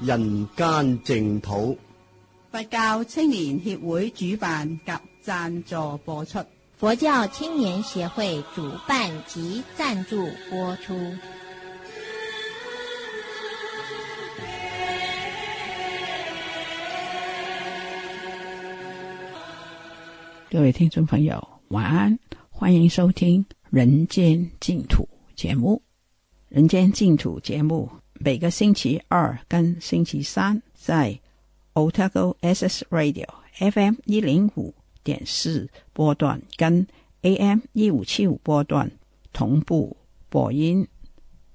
人間净土，佛教青年協會主辦及贊助播出。佛教青年協會主辦及贊助播出。各位聽眾朋友，晚安，歡迎收聽《人間净土》節目。《人間净土》節目每个星期二跟星期三在 Otago SS Radio FM 一零五点四波段跟 AM 一五七五波段同步播音，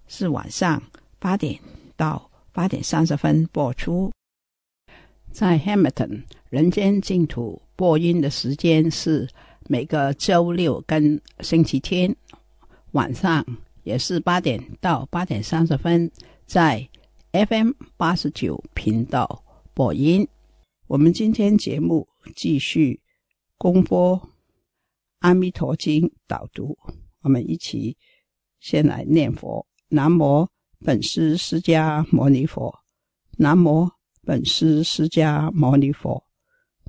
是晚上八点到八点三十分播出。在 Hamilton《人间净土》播音的时间是每个周六跟星期天晚上，也是八点到八点三十分，在 FM 八十九频道播音。我们今天节目继续公播《阿弥陀经》导读，我们一起先来念佛：南无本师释迦牟尼佛，南无本师释迦牟尼佛，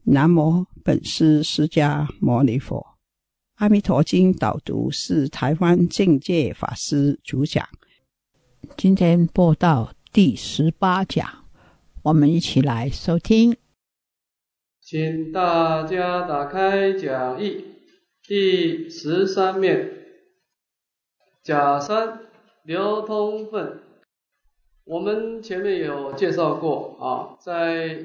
南无本师释迦牟尼佛。阿弥陀经》导读是台湾境界法师主讲。今天播到第十八讲，我们一起来收听，请大家打开讲义第十三面，甲三流通分。我们前面有介绍过啊，在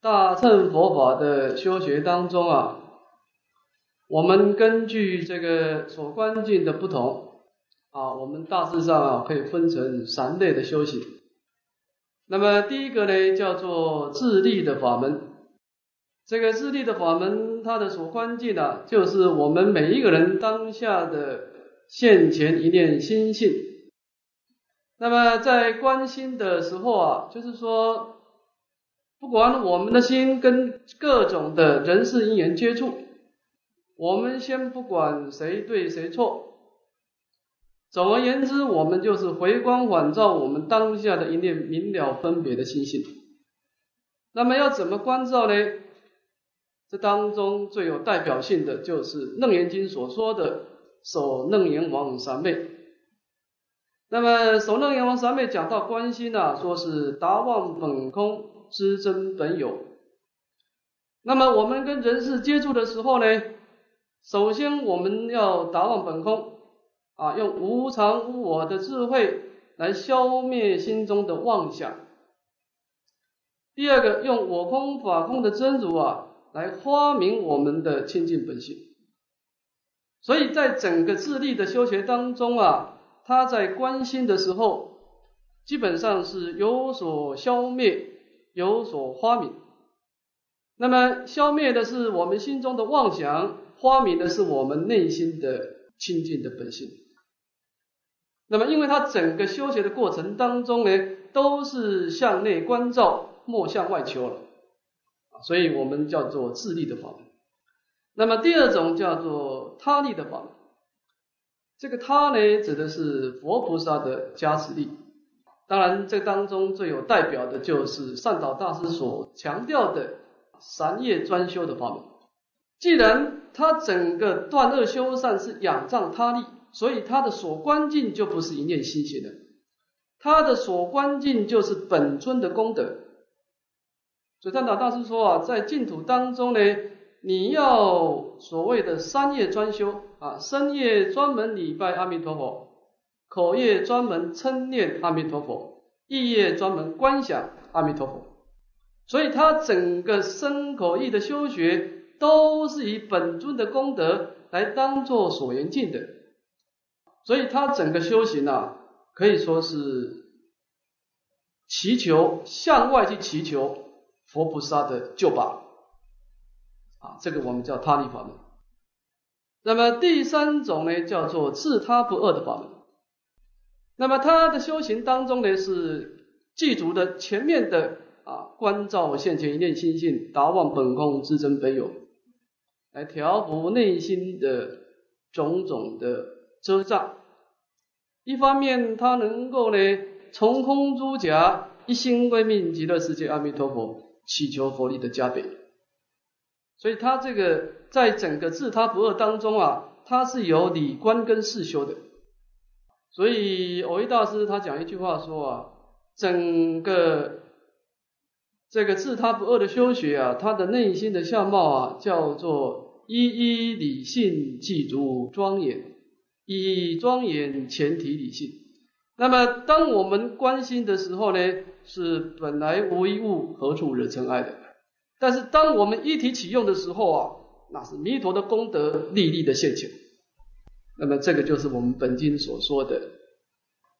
大乘佛法的修学当中啊，我们根据这个所观境的不同啊，我们大致上啊可以分成三类的修行。那么第一个呢，叫做自立的法门。这个自立的法门，它的所觀境啊，就是我们每一个人当下的现前一念心性。那么在关心的时候啊，就是说，不管我们的心跟各种的人事因缘接触，我们先不管谁对谁错。总而言之，我们就是回光返照我们当下的一念明了分别的心性。那么要怎么关照呢？这当中最有代表性的就是《楞严经》所说的“首楞严王三昧”。那么“首楞严王三昧”讲到觀心啊，说是达望本空，知真本有。那么我们跟人事接触的时候呢，首先我们要达望本空，啊，用无常无我的智慧来消灭心中的妄想。第二个，用我空法空的真如啊。来发明我们的清净本性，所以在整个自力的修学当中啊，他在关心的时候，基本上是有所消灭，有所发明。那么消灭的是我们心中的妄想，发明的是我们内心的清净的本性。那么因为他整个修学的过程当中呢，都是向內觀照，莫向外求了。所以我们叫做自利的法门。那么第二种叫做他利的法门，这个他呢，指的是佛菩萨的加持力。当然，这当中最有代表的就是善导大师所强调的三业专修的法门。既然他整个断恶修善是仰仗他利，所以他的所观境就不是一念心性的，他的所观境就是本尊的功德。所以善導大師說啊，在净土当中呢，你要所谓的三业专修啊，身业专门礼拜阿弥陀佛，口业专门称念阿弥陀佛，意业专门观想阿弥陀佛。所以他整个身口意的修学，都是以本尊的功德来当作所缘境的。所以他整个修行啊，可以说是祈求向外去祈求。佛菩萨的救拔啊，这个我们叫他力法门。那么第三种呢，叫做自他不二的法门。那么他的修行当中呢，是记住的前面的啊，观照现前一念心性，达望本空，自真本有，来调伏内心的种种的遮障。一方面，他能够呢，从空诸假，一心归命极乐世界阿弥陀佛，祈求佛力的加倍。所以，他这个在整个自他不二当中啊，他是有理观跟事修的。所以，藕益大师他讲一句话说啊，整个这个自他不二的修学啊，他的内心的相貌啊，叫做一一理性记住庄严，以庄严前提理性。那么，当我们关心的时候呢，是本来无一物，何处惹尘埃的。但是，当我们一体启用的时候啊，那是弥陀的功德历历的现前。那么这个就是我们本经所说的，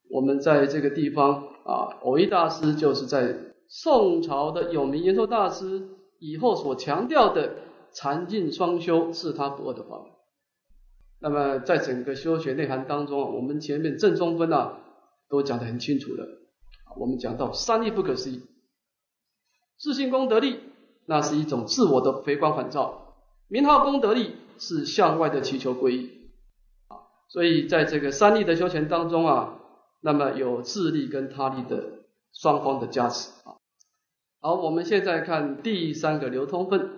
我们在这个地方啊，藕益大师就是在宋朝的有名延寿大师以后所强调的禅净双修是他不二的法门。那么在整个修学内涵当中啊，我们前面正中分啊都讲得很清楚了。我们讲到三力不可思议，自信功德力，那是一种自我的回光返照；名号功德力是向外的祈求皈依。所以在这个三力的修行当中啊，那么有自力跟他力的双方的加持啊。好，我们现在看第三个流通分。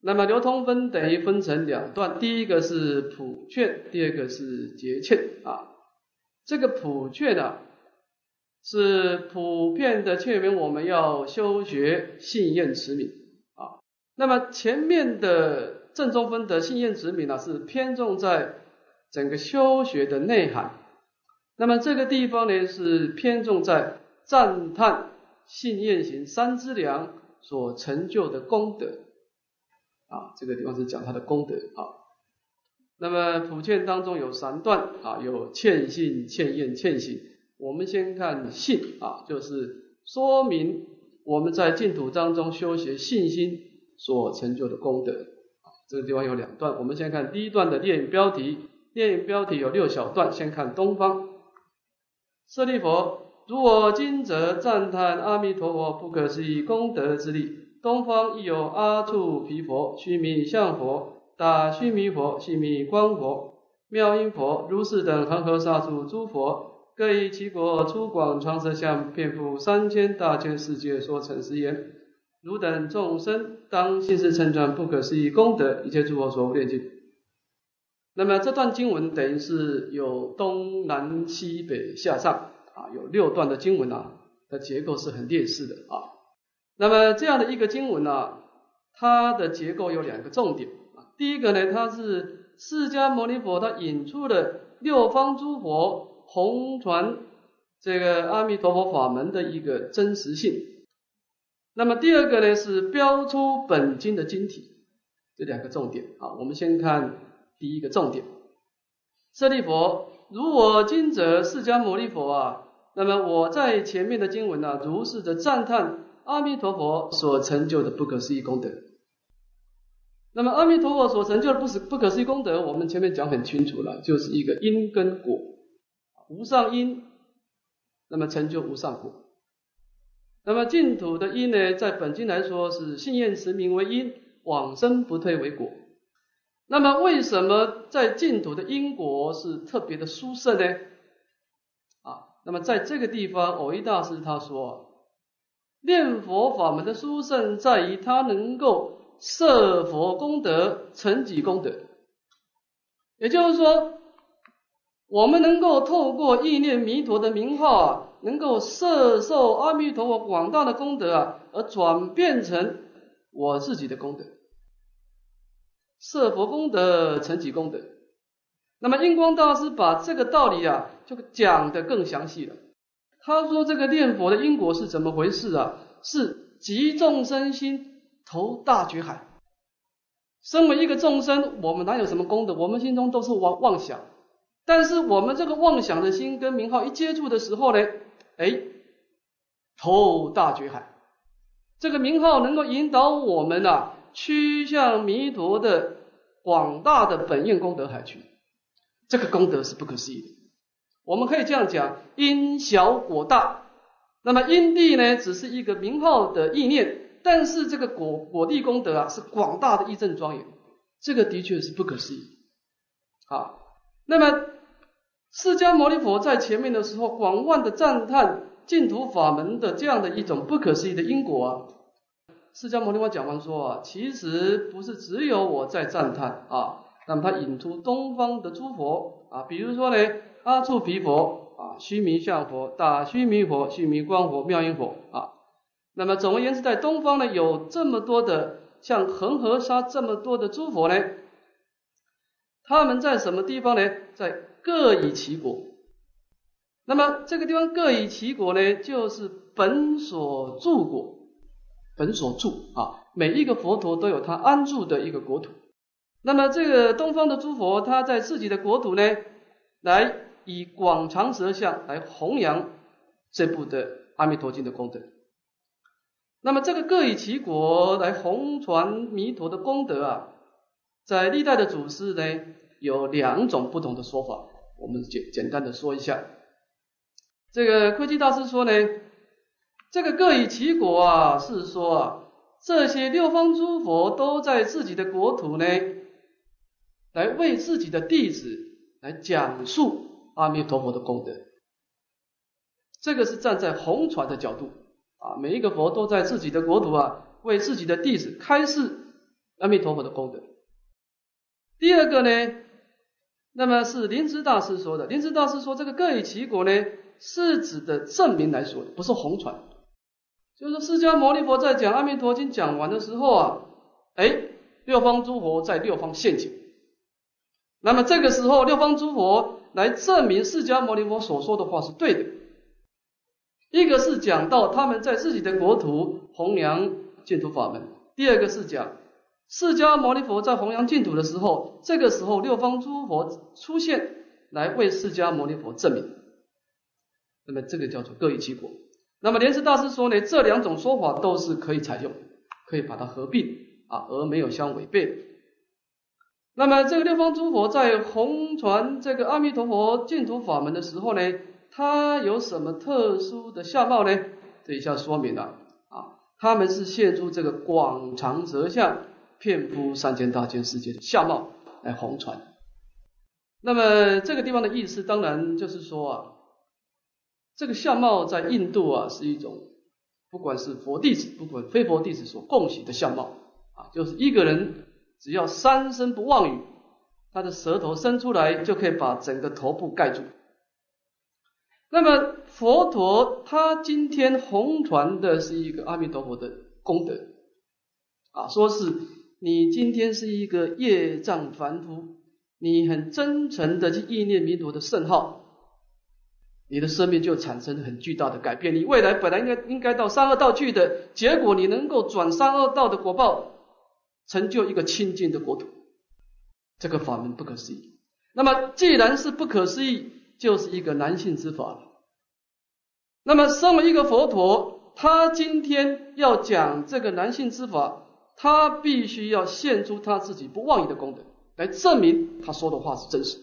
那么流通分等于分成两段，第一个是普劝，第二个是结劝啊。这个普劝啊，是普遍的劝勉我们要修学信愿持名啊。那么前面的。正宗分的信愿执名呢，是偏重在整个修学的内涵。那么这个地方呢，是偏重在赞叹信愿行三资粮所成就的功德。啊，这个地方是讲他的功德啊。那么普劝当中有三段啊，有欠信、欠愿、欠行。我们先看信啊，就是说明我们在净土当中修学信心所成就的功德。这个地方有两段，我们先看第一段的电影标题。电影标题有六小段，先看东方。舍利佛，如我今者赞叹阿弥陀佛不可思议功德之力。东方亦有阿处毗佛、须弥相佛、大须弥佛、须弥光佛、妙音佛、如是等恒河沙数诸佛，各以其国出广长舌相，遍覆三千大千世界，所成实言。汝等众生当信是称传不可思议功德，一切诸佛所不念尽。那么这段经文等于是有东南西北下上啊，有六段的经文啊，的结构是很劣势的啊。那么这样的一个经文呢，它的结构有两个重点啊。第一个呢，它是释迦牟尼佛他引出了六方诸佛弘传这个阿弥陀佛法门的一个真实性。那么第二个呢是标出本经的经体，这两个重点啊。我们先看第一个重点，舍利佛，如我今者释迦牟尼佛啊，那么我在前面的经文呢，如是的赞叹阿弥陀佛所成就的不可思议功德。那么阿弥陀佛所成就的不是不可思议功德，我们前面讲很清楚了，就是一个因跟果，无上因，那么成就无上果。那么净土的因呢，在本经来说是信愿持名为因，往生不退为果。那么为什么在净土的因果是特别的殊胜呢？啊，那么在这个地方，偶一大师他说，念佛法门的殊胜在于他能够摄佛功德，成己功德。也就是说，我们能够透过意念弥陀的名号啊。能够摄受阿弥陀佛广大的功德啊，而转变成我自己的功德，摄佛功德成己功德。那么印光大师把这个道理啊，就讲得更详细了。他说这个念佛的因果是怎么回事啊？是集众生心投大觉海。身为一个众生，我们哪有什么功德？我们心中都是妄妄想。但是我们这个妄想的心跟名号一接触的时候呢？哎，投大觉海，这个名号能够引导我们啊，趋向弥陀的广大的本愿功德海去。这个功德是不可思议的。我们可以这样讲：因小果大。那么因地呢，只是一个名号的意念，但是这个果果地功德啊，是广大的义正庄严。这个的确是不可思议。啊，那么释迦牟尼佛在前面的时候，广泛的赞叹净土法门的这样的一种不可思议的因果啊。释迦牟尼佛讲完说啊，其实不是只有我在赞叹啊，那么他引出东方的诸佛啊，比如说呢，阿处毗佛啊，须弥相佛、大须弥佛、须弥光佛、妙音佛啊。那么总而言之，在东方呢，有这么多的像恒河沙这么多的诸佛呢。他们在什么地方呢？在各以其国。那么这个地方各以其国呢，就是本所住国，本所住啊。每一个佛陀都有他安住的一个国土。那么这个东方的诸佛，他在自己的国土呢，来以广长舌相来弘扬这部的《阿弥陀经》的功德。那么这个各以其国来弘传弥陀的功德啊，在历代的祖师呢。有两种不同的说法，我们简简单的说一下。这个窥基大师说呢，这个各以其国啊，是说啊，这些六方诸佛都在自己的国土呢，来为自己的弟子来讲述阿弥陀佛的功德。这个是站在弘传的角度啊，每一个佛都在自己的国土啊，为自己的弟子开示阿弥陀佛的功德。第二个呢？那么是灵芝大师说的。灵芝大师说，这个各以其果呢，是指的证明来说的，不是红传。就是，释迦牟尼佛在讲《阿弥陀经》讲完的时候啊，哎，六方诸佛在六方现前。那么这个时候，六方诸佛来证明释迦牟尼佛所说的话是对的。一个是讲到他们在自己的国土弘扬净土法门，第二个是讲。释迦牟尼佛在弘扬净土的时候，这个时候六方诸佛出现来为释迦牟尼佛证明，那么这个叫做各以其果。那么莲池大师说呢，这两种说法都是可以采用，可以把它合并啊，而没有相违背。那么这个六方诸佛在弘传这个阿弥陀佛净土法门的时候呢，它有什么特殊的相貌呢？这一下说明了啊，他们是现出这个广长舌相。遍布三千大千世界的相貌来弘传。那么这个地方的意思，当然就是说啊，这个相貌在印度啊是一种，不管是佛弟子，不管非佛弟子所共喜的相貌啊，就是一个人只要三声不妄语，他的舌头伸出来就可以把整个头部盖住。那么佛陀他今天弘传的是一个阿弥陀佛的功德啊，说是。你今天是一个业障凡夫，你很真诚的去意念弥陀的圣号，你的生命就产生很巨大的改变。你未来本来应该应该到三恶道去的，结果你能够转三恶道的果报，成就一个清净的国土。这个法门不可思议。那么既然是不可思议，就是一个男性之法。那么身为一个佛陀，他今天要讲这个男性之法。他必须要献出他自己不妄语的功德，来证明他说的话是真实。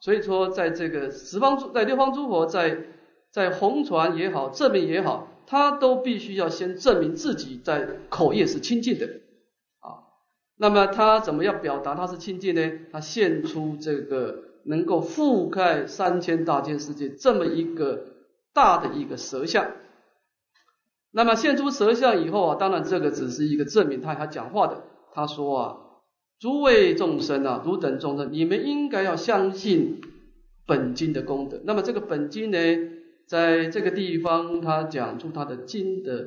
所以说，在这个十方诸在六方诸佛在在弘传也好，证明也好，他都必须要先证明自己在口业是清净的。那么他怎么样表达他是清净呢？他献出这个能够覆盖三千大千世界这么一个大的一个舌相。那么现出舌相以后啊，当然这个只是一个证明，他还讲话的。他说啊，诸位众生啊，汝等众生，你们应该要相信本经的功德。那么这个本经呢，在这个地方他讲出他的经的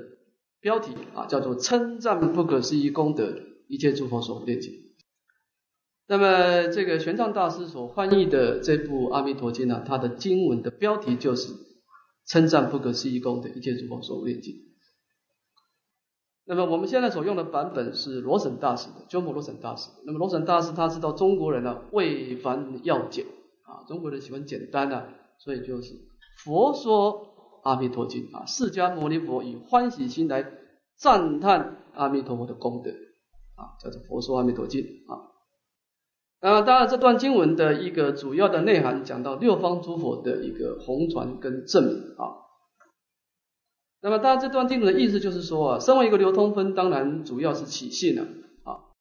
标题啊，叫做称赞不可思议功德，一切诸佛所不念经。那么这个玄奘大师所翻译的这部《阿弥陀经》呢，它的经文的标题就是称赞不可思议功德，一切诸佛所不念经。那么我们现在所用的版本是罗什大师的，鸠摩罗什大师。那么罗什大师他知道中国人呢为繁要简啊，中国人喜欢简单啊，所以就是佛说阿弥陀经啊，释迦牟尼佛以欢喜心来赞叹阿弥陀佛的功德啊，叫做《佛说阿弥陀经》啊。那当然，这段经文的一个主要的内涵讲到六方诸佛的一个弘传跟证明啊。那么，当然这段经文的意思就是说啊，身为一个流通分，当然主要是起信了啊。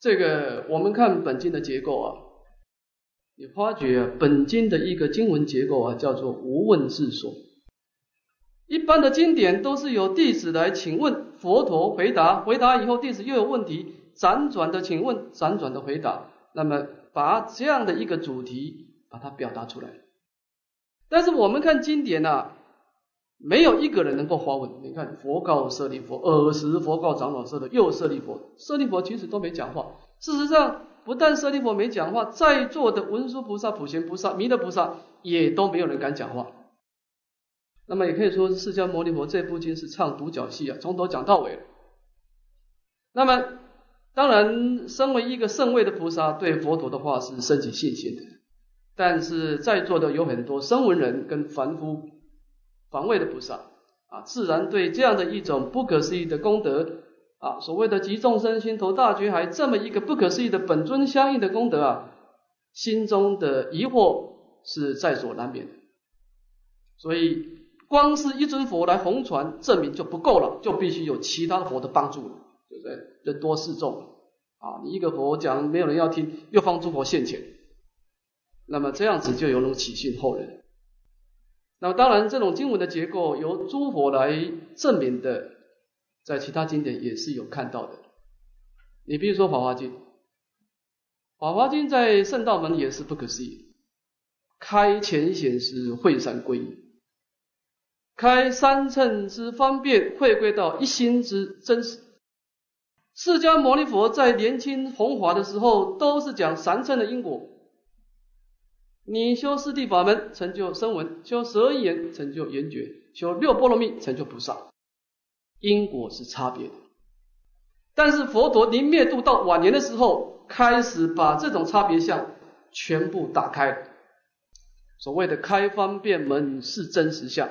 这个我们看本经的结构啊，你发觉，本经的一个经文结构啊，叫做无问自说。一般的经典都是由弟子来请问佛陀回答，回答以后弟子又有问题，辗转的请问，辗转的回答。那么把这样的一个主题把它表达出来，但是我们看经典呐，没有一个人能够发问。你看佛告舍利弗，尔时佛告长老舍的，又舍利弗，舍利弗其实都没讲话。事实上，不但舍利弗没讲话，在座的文殊菩萨、普贤菩萨、弥勒菩萨也都没有人敢讲话。那么也可以说，释迦牟尼佛这部经是唱独角戏啊，从头讲到尾。那么。当然，身为一个圣位的菩萨，对佛陀的话是升起信心的。但是在座的有很多声闻人跟凡夫、凡位的菩萨啊，自然对这样的一种不可思议的功德啊，所谓的集众生心头大觉海这么一个不可思议的本尊相应的功德啊，心中的疑惑是在所难免的。所以，光是一尊佛来弘传证明就不够了，就必须有其他佛的帮助了。对不对？人多势众啊，你一个佛讲没有人要听，又放诸佛现前，那么这样子就有种起信后人。那么当然，这种经文的结构由诸佛来证明的，在其他经典也是有看到的。你比如说《法华经》，《法华经》在圣道门也是不可思议，开前显示会三归一，开三乘之方便，会归到一心之真实。释迦牟尼佛在年轻弘法的时候，都是讲三乘的因果。你修四谛法门，成就声闻；修十二言，成就缘觉；修六波罗蜜，成就菩萨。因果是差别的。但是佛陀临灭度到晚年的时候，开始把这种差别相全部打开。所谓的开方便门是真实相。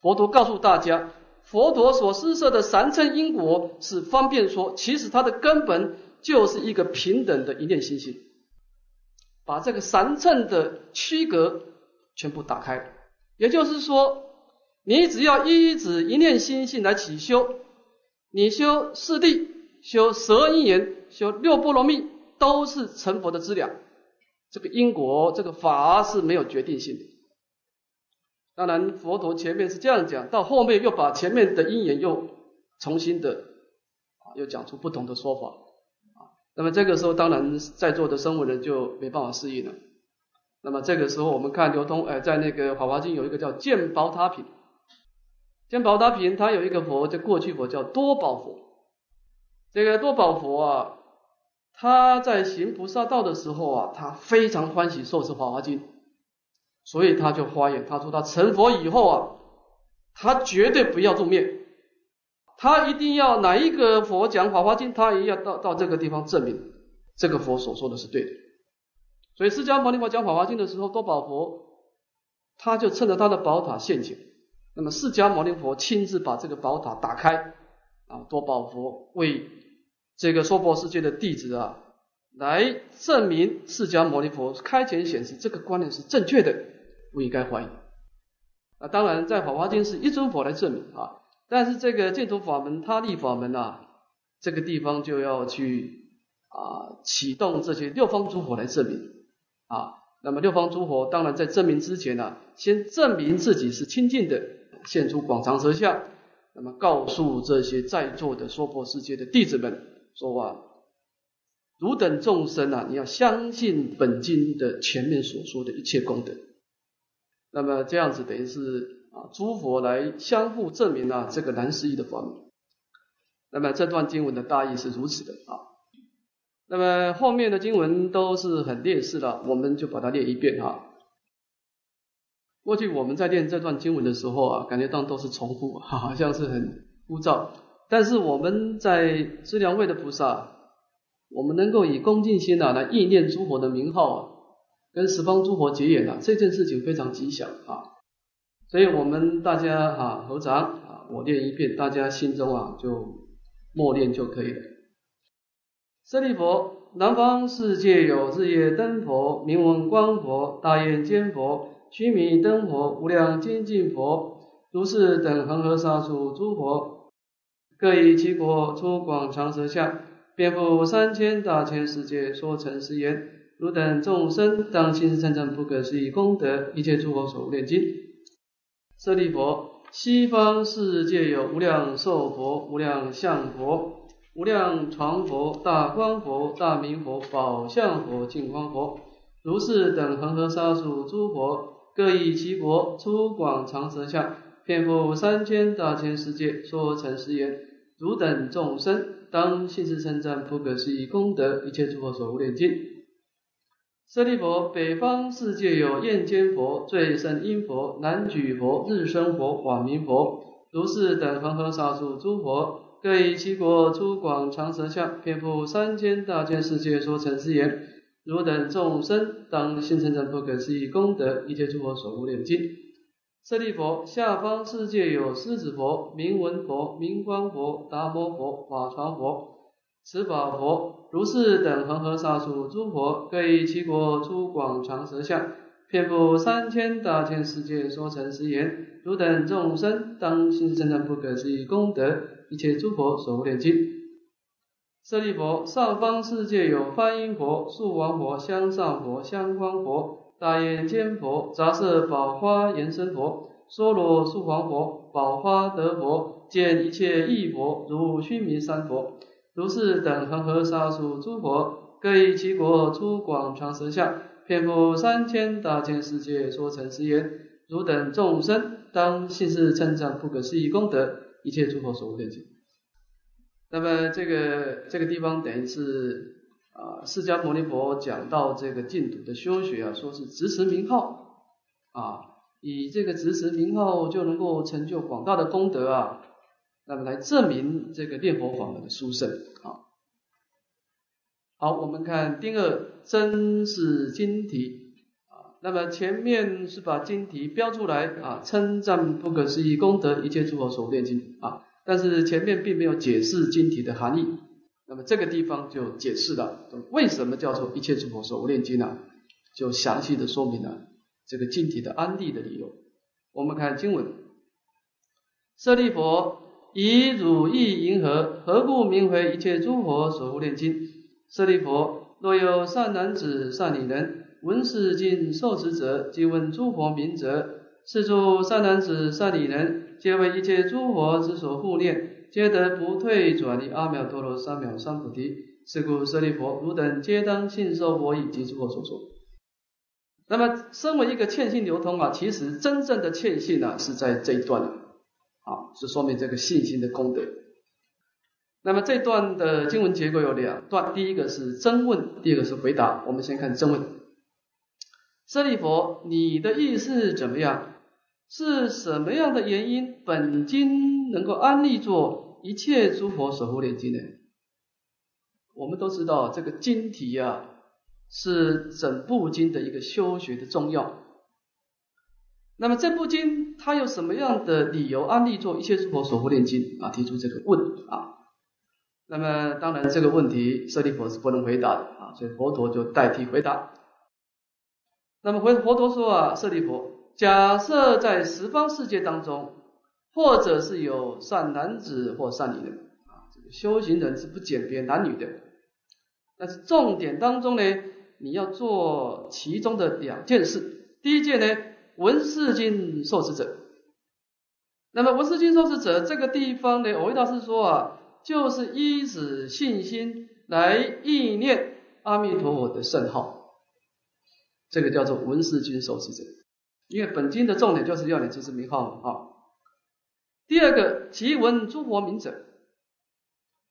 佛陀告诉大家。佛陀所施设的三乘因果是方便说，其实它的根本就是一个平等的一念心性，把这个三乘的区隔全部打开。也就是说，你只要依止一念心性来起修，你修四谛、修十二因缘、修六波罗蜜，都是成佛的资粮。这个因果，这个法是没有决定性的。当然，佛陀前面是这样讲，到后面又把前面的因缘又重新的啊，又讲出不同的说法啊。那么这个时候，当然在座的生物人就没办法适应了。那么这个时候，我们看流通，哎，在那个《法华经》有一个叫见宝塔品，见宝塔品，它有一个佛，叫过去佛叫多宝佛。这个多宝佛啊，他在行菩萨道的时候啊，他非常欢喜受持《法华经》。所以他就发言，他说他成佛以后啊，他绝对不要入灭，他一定要哪一个佛讲法华经，他也要到到这个地方证明这个佛所说的是对的。所以释迦牟尼佛讲法华经的时候，多宝佛他就趁着他的宝塔现前，那么释迦牟尼佛亲自把这个宝塔打开啊，多宝佛为这个娑婆世界的弟子啊，来证明释迦牟尼佛开前显示这个观念是正确的。不应该怀疑啊！当然，在《法华经》是一尊佛来证明啊，但是这个净土法门、他立法门啊，这个地方就要去啊启动这些六方诸佛来证明啊。那么六方诸佛当然在证明之前呢，先证明自己是清净的，现出广长舌相，那么告诉这些在座的娑婆世界的弟子们说啊，汝等众生啊，你要相信本经的前面所说的一切功德。那么这样子等于是啊，诸佛来相互证明啊这个南思议的法门。那么这段经文的大意是如此的啊。那么后面的经文都是很劣势的，我们就把它念一遍哈。过去我们在念这段经文的时候啊，感觉到都是重复，好像是很枯燥。但是我们在资粮位的菩萨，我们能够以恭敬心啊来意念诸佛的名号。跟十方诸佛结缘啊，这件事情非常吉祥啊，所以我们大家哈合掌啊，我念一遍，大家心中啊就默念就可以了。舍利佛，南方世界有日夜灯佛、明文光佛、大眼尖佛、须弥灯佛、无量精进佛、如是等恒河沙数诸佛，各以其国出广长舌相，遍覆三千大千世界，说成是言：汝等众生，当心是称赞不可思议功德，一切诸佛所无念经。舍利佛，西方世界有无量寿佛、无量相佛、无量床佛、大光佛、大明佛、宝相佛、净光佛，如是等恒河沙数诸佛，各以其国出广长舌相。遍覆三千大千世界，说成是言：汝等众生，当信是称赞不可思议功德，一切诸佛所无念经。舍利佛，北方世界有焰尖佛、最胜音佛、南举佛、日生佛、法明佛，如是等恒河沙数诸佛，各以其国出广长舌相，遍覆三千大千世界，说成是言：汝等众生，当信称赞不可思议功德，一切诸佛所无念尽。舍利佛，下方世界有狮子佛、明文佛、明光佛、达摩佛、法传佛、此宝佛、如是等恒河沙数诸佛，各以其国诸广长舌相，遍覆三千大千世界，说成是言：汝等众生，当心称赞不可思议功德，一切诸佛所无念经。舍利佛，上方世界有梵音佛、树王佛、香上佛、香光佛。大眼尖佛、杂色宝花延伸佛、娑罗树王佛、宝花德佛、见一切异佛，如须弥山佛、如是等恒河沙数诸佛，各以其国出广长舌相，遍覆三千大千世界，说成是言：汝等众生，当信是称赞不可思议功德，一切诸佛所无念尽。那么这个这个地方等于是。啊，释迦牟尼佛讲到这个净土的修学啊，说是执持名号啊，以这个执持名号就能够成就广大的功德啊，那么来证明这个念佛法门的殊胜啊。好，我们看第二真是经题啊，那么前面是把经题标出来啊，称赞不可思议功德，一切诸佛所念经啊，但是前面并没有解释经题的含义。那么这个地方就解释了为什么叫做一切诸佛所无念经呢？就详细的说明了这个经体的安立的理由。我们看经文：舍利佛，以汝意云何？何故名为一切诸佛所护念经？舍利佛，若有善男子、善女人闻是经受持者，即问诸佛名者，是诸善男子、善女人，皆为一切诸佛之所护念。皆得不退转离阿耨多罗三藐三菩提。是故舍利弗，汝等皆当信受我以及诸佛所说。那么，身为一个欠信流通啊，其实真正的欠信呢，是在这一段，是说明这个信心的功德。那么这段的经文结构有两段，第一个是真问，第二个是回答。我们先看真问：舍利弗，你的意思怎么样？是什么样的原因？本经。能够安立做一切诸佛守护念经呢？我们都知道这个经题啊，是整部经的一个修学的重要。那么这部经它有什么样的理由安立做一切诸佛守护念经啊？提出这个问啊。那么当然这个问题舍利佛是不能回答的啊，所以佛陀就代替回答。那么回佛陀说啊，舍利佛，假设在十方世界当中。或者是有善男子或善女人啊，这个修行人是不鉴别男女的。但是重点当中呢，你要做其中的两件事。第一件呢，文世经受持者。那么文世经受持者这个地方呢，我维大师说啊，就是依止信心来意念阿弥陀佛的圣号，这个叫做文世经受持者。因为本经的重点就是要你知持名号啊。第二个，即闻诸佛名者，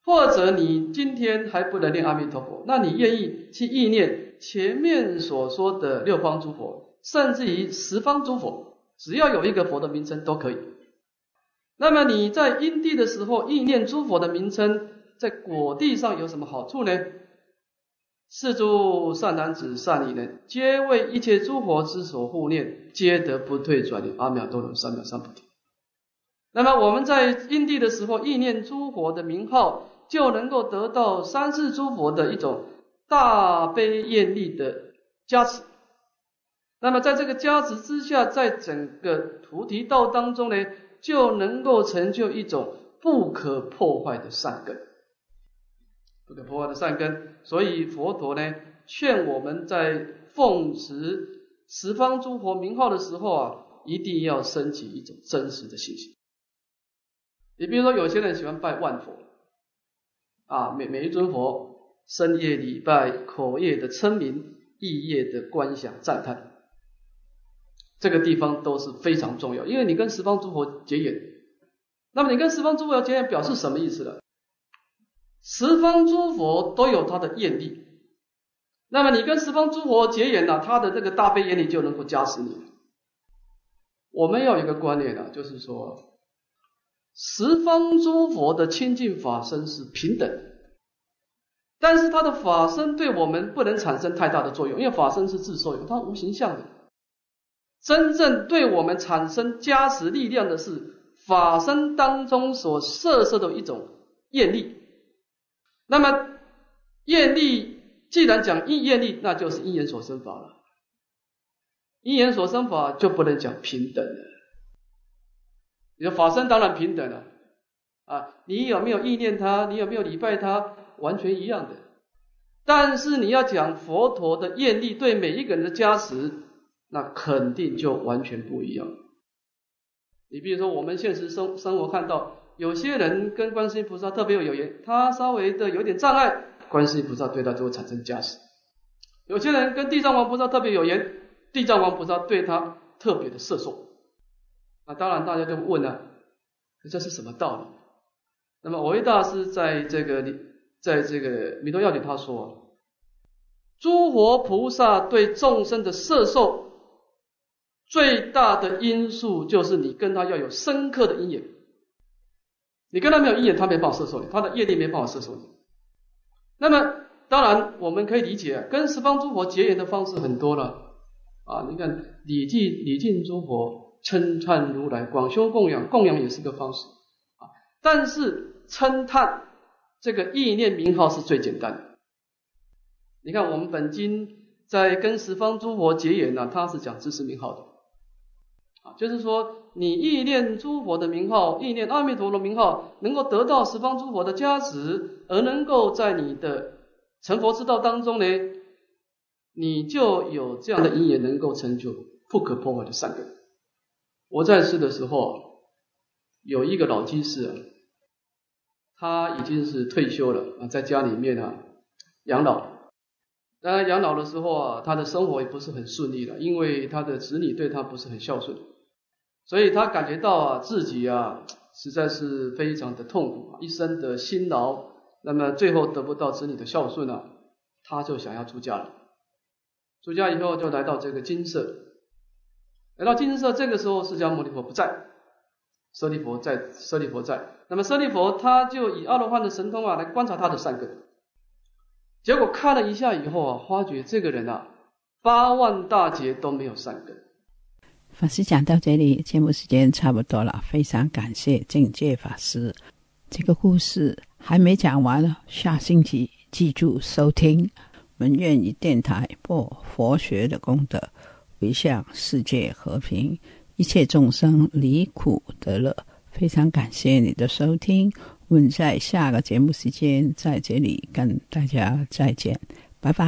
或者你今天还不能念阿弥陀佛，那你愿意去意念前面所说的六方诸佛，甚至于十方诸佛，只要有一个佛的名称都可以。那么你在因地的时候意念诸佛的名称，在果地上有什么好处呢？是诸善男子、善女人，皆为一切诸佛之所护念，皆得不退转离阿弥陀罗三藐三菩提。那么我们在因地的时候，意念诸佛的名号，就能够得到三世诸佛的一种大悲愿力的加持。那么在这个加持之下，在整个菩提道当中呢，就能够成就一种不可破坏的善根，不可破坏的善根。所以佛陀呢，劝我们在奉持十方诸佛名号的时候啊，一定要升起一种真实的信心。你比如说，有些人喜欢拜万佛，啊，每每一尊佛，深夜礼拜，口业的称名，意业的观想赞叹，这个地方都是非常重要，因为你跟十方诸佛结缘，那么你跟十方诸佛结缘，表示什么意思呢？十方诸佛都有他的业力，那么你跟十方诸佛结缘呢，他的这个大悲愿力就能够加持你。我们要有一个观念啊，就是说。十方诸佛的清净法身是平等，但是他的法身对我们不能产生太大的作用，因为法身是自受用，它无形象的。真正对我们产生加持力量的是法身当中所摄受的一种业力。那么业力既然讲因业力，那就是因缘所生法了。因缘所生法就不能讲平等了。你说法身当然平等了啊！你有没有意念他？你有没有礼拜他？完全一样的。但是你要讲佛陀的愿力对每一个人的加持，那肯定就完全不一样。你比如说，我们现实生生活看到有些人跟观世音菩萨特别有有缘，他稍微的有点障碍，观世音菩萨对他就会产生加持。有些人跟地藏王菩萨特别有缘，地藏王菩萨对他特别的摄受。那当然，大家就问了，这是什么道理？那么，维大师在这个在这个弥陀要解他说，诸佛菩萨对众生的摄受，最大的因素就是你跟他要有深刻的因缘。你跟他没有因缘，他没办法摄受你，他的业力没办法摄受你。那么，当然我们可以理解，跟十方诸佛结缘的方式很多了啊。你看礼敬礼敬诸佛。称叹如来，广修供养，供养也是个方式啊。但是称叹这个意念名号是最简单的。你看我们本经在跟十方诸佛结缘呢，他是讲知识名号的就是说你意念诸佛的名号，意念阿弥陀罗名号，能够得到十方诸佛的加持，而能够在你的成佛之道当中呢，你就有这样的因缘，能够成就不可破坏的善根。我在世的时候，有一个老居士，他已经是退休了啊，在家里面啊养老。当然养老的时候啊，他的生活也不是很顺利了，因为他的子女对他不是很孝顺，所以他感觉到啊自己啊实在是非常的痛苦，一生的辛劳，那么最后得不到子女的孝顺啊，他就想要出家了。出家以后就来到这个金色。来到金色，这个时候释迦牟尼佛不在，舍利佛在，舍利佛在。那么舍利佛他就以阿罗汉的神通啊来观察他的善根，结果看了一下以后啊，发觉这个人啊八万大劫都没有善根。法师讲到这里，节目时间差不多了，非常感谢境界法师。这个故事还没讲完呢，下星期记住收听。我们愿以电台播佛学的功德。回向世界和平，一切众生离苦得乐。非常感谢你的收听，我们在下个节目时间在这里跟大家再见，拜拜。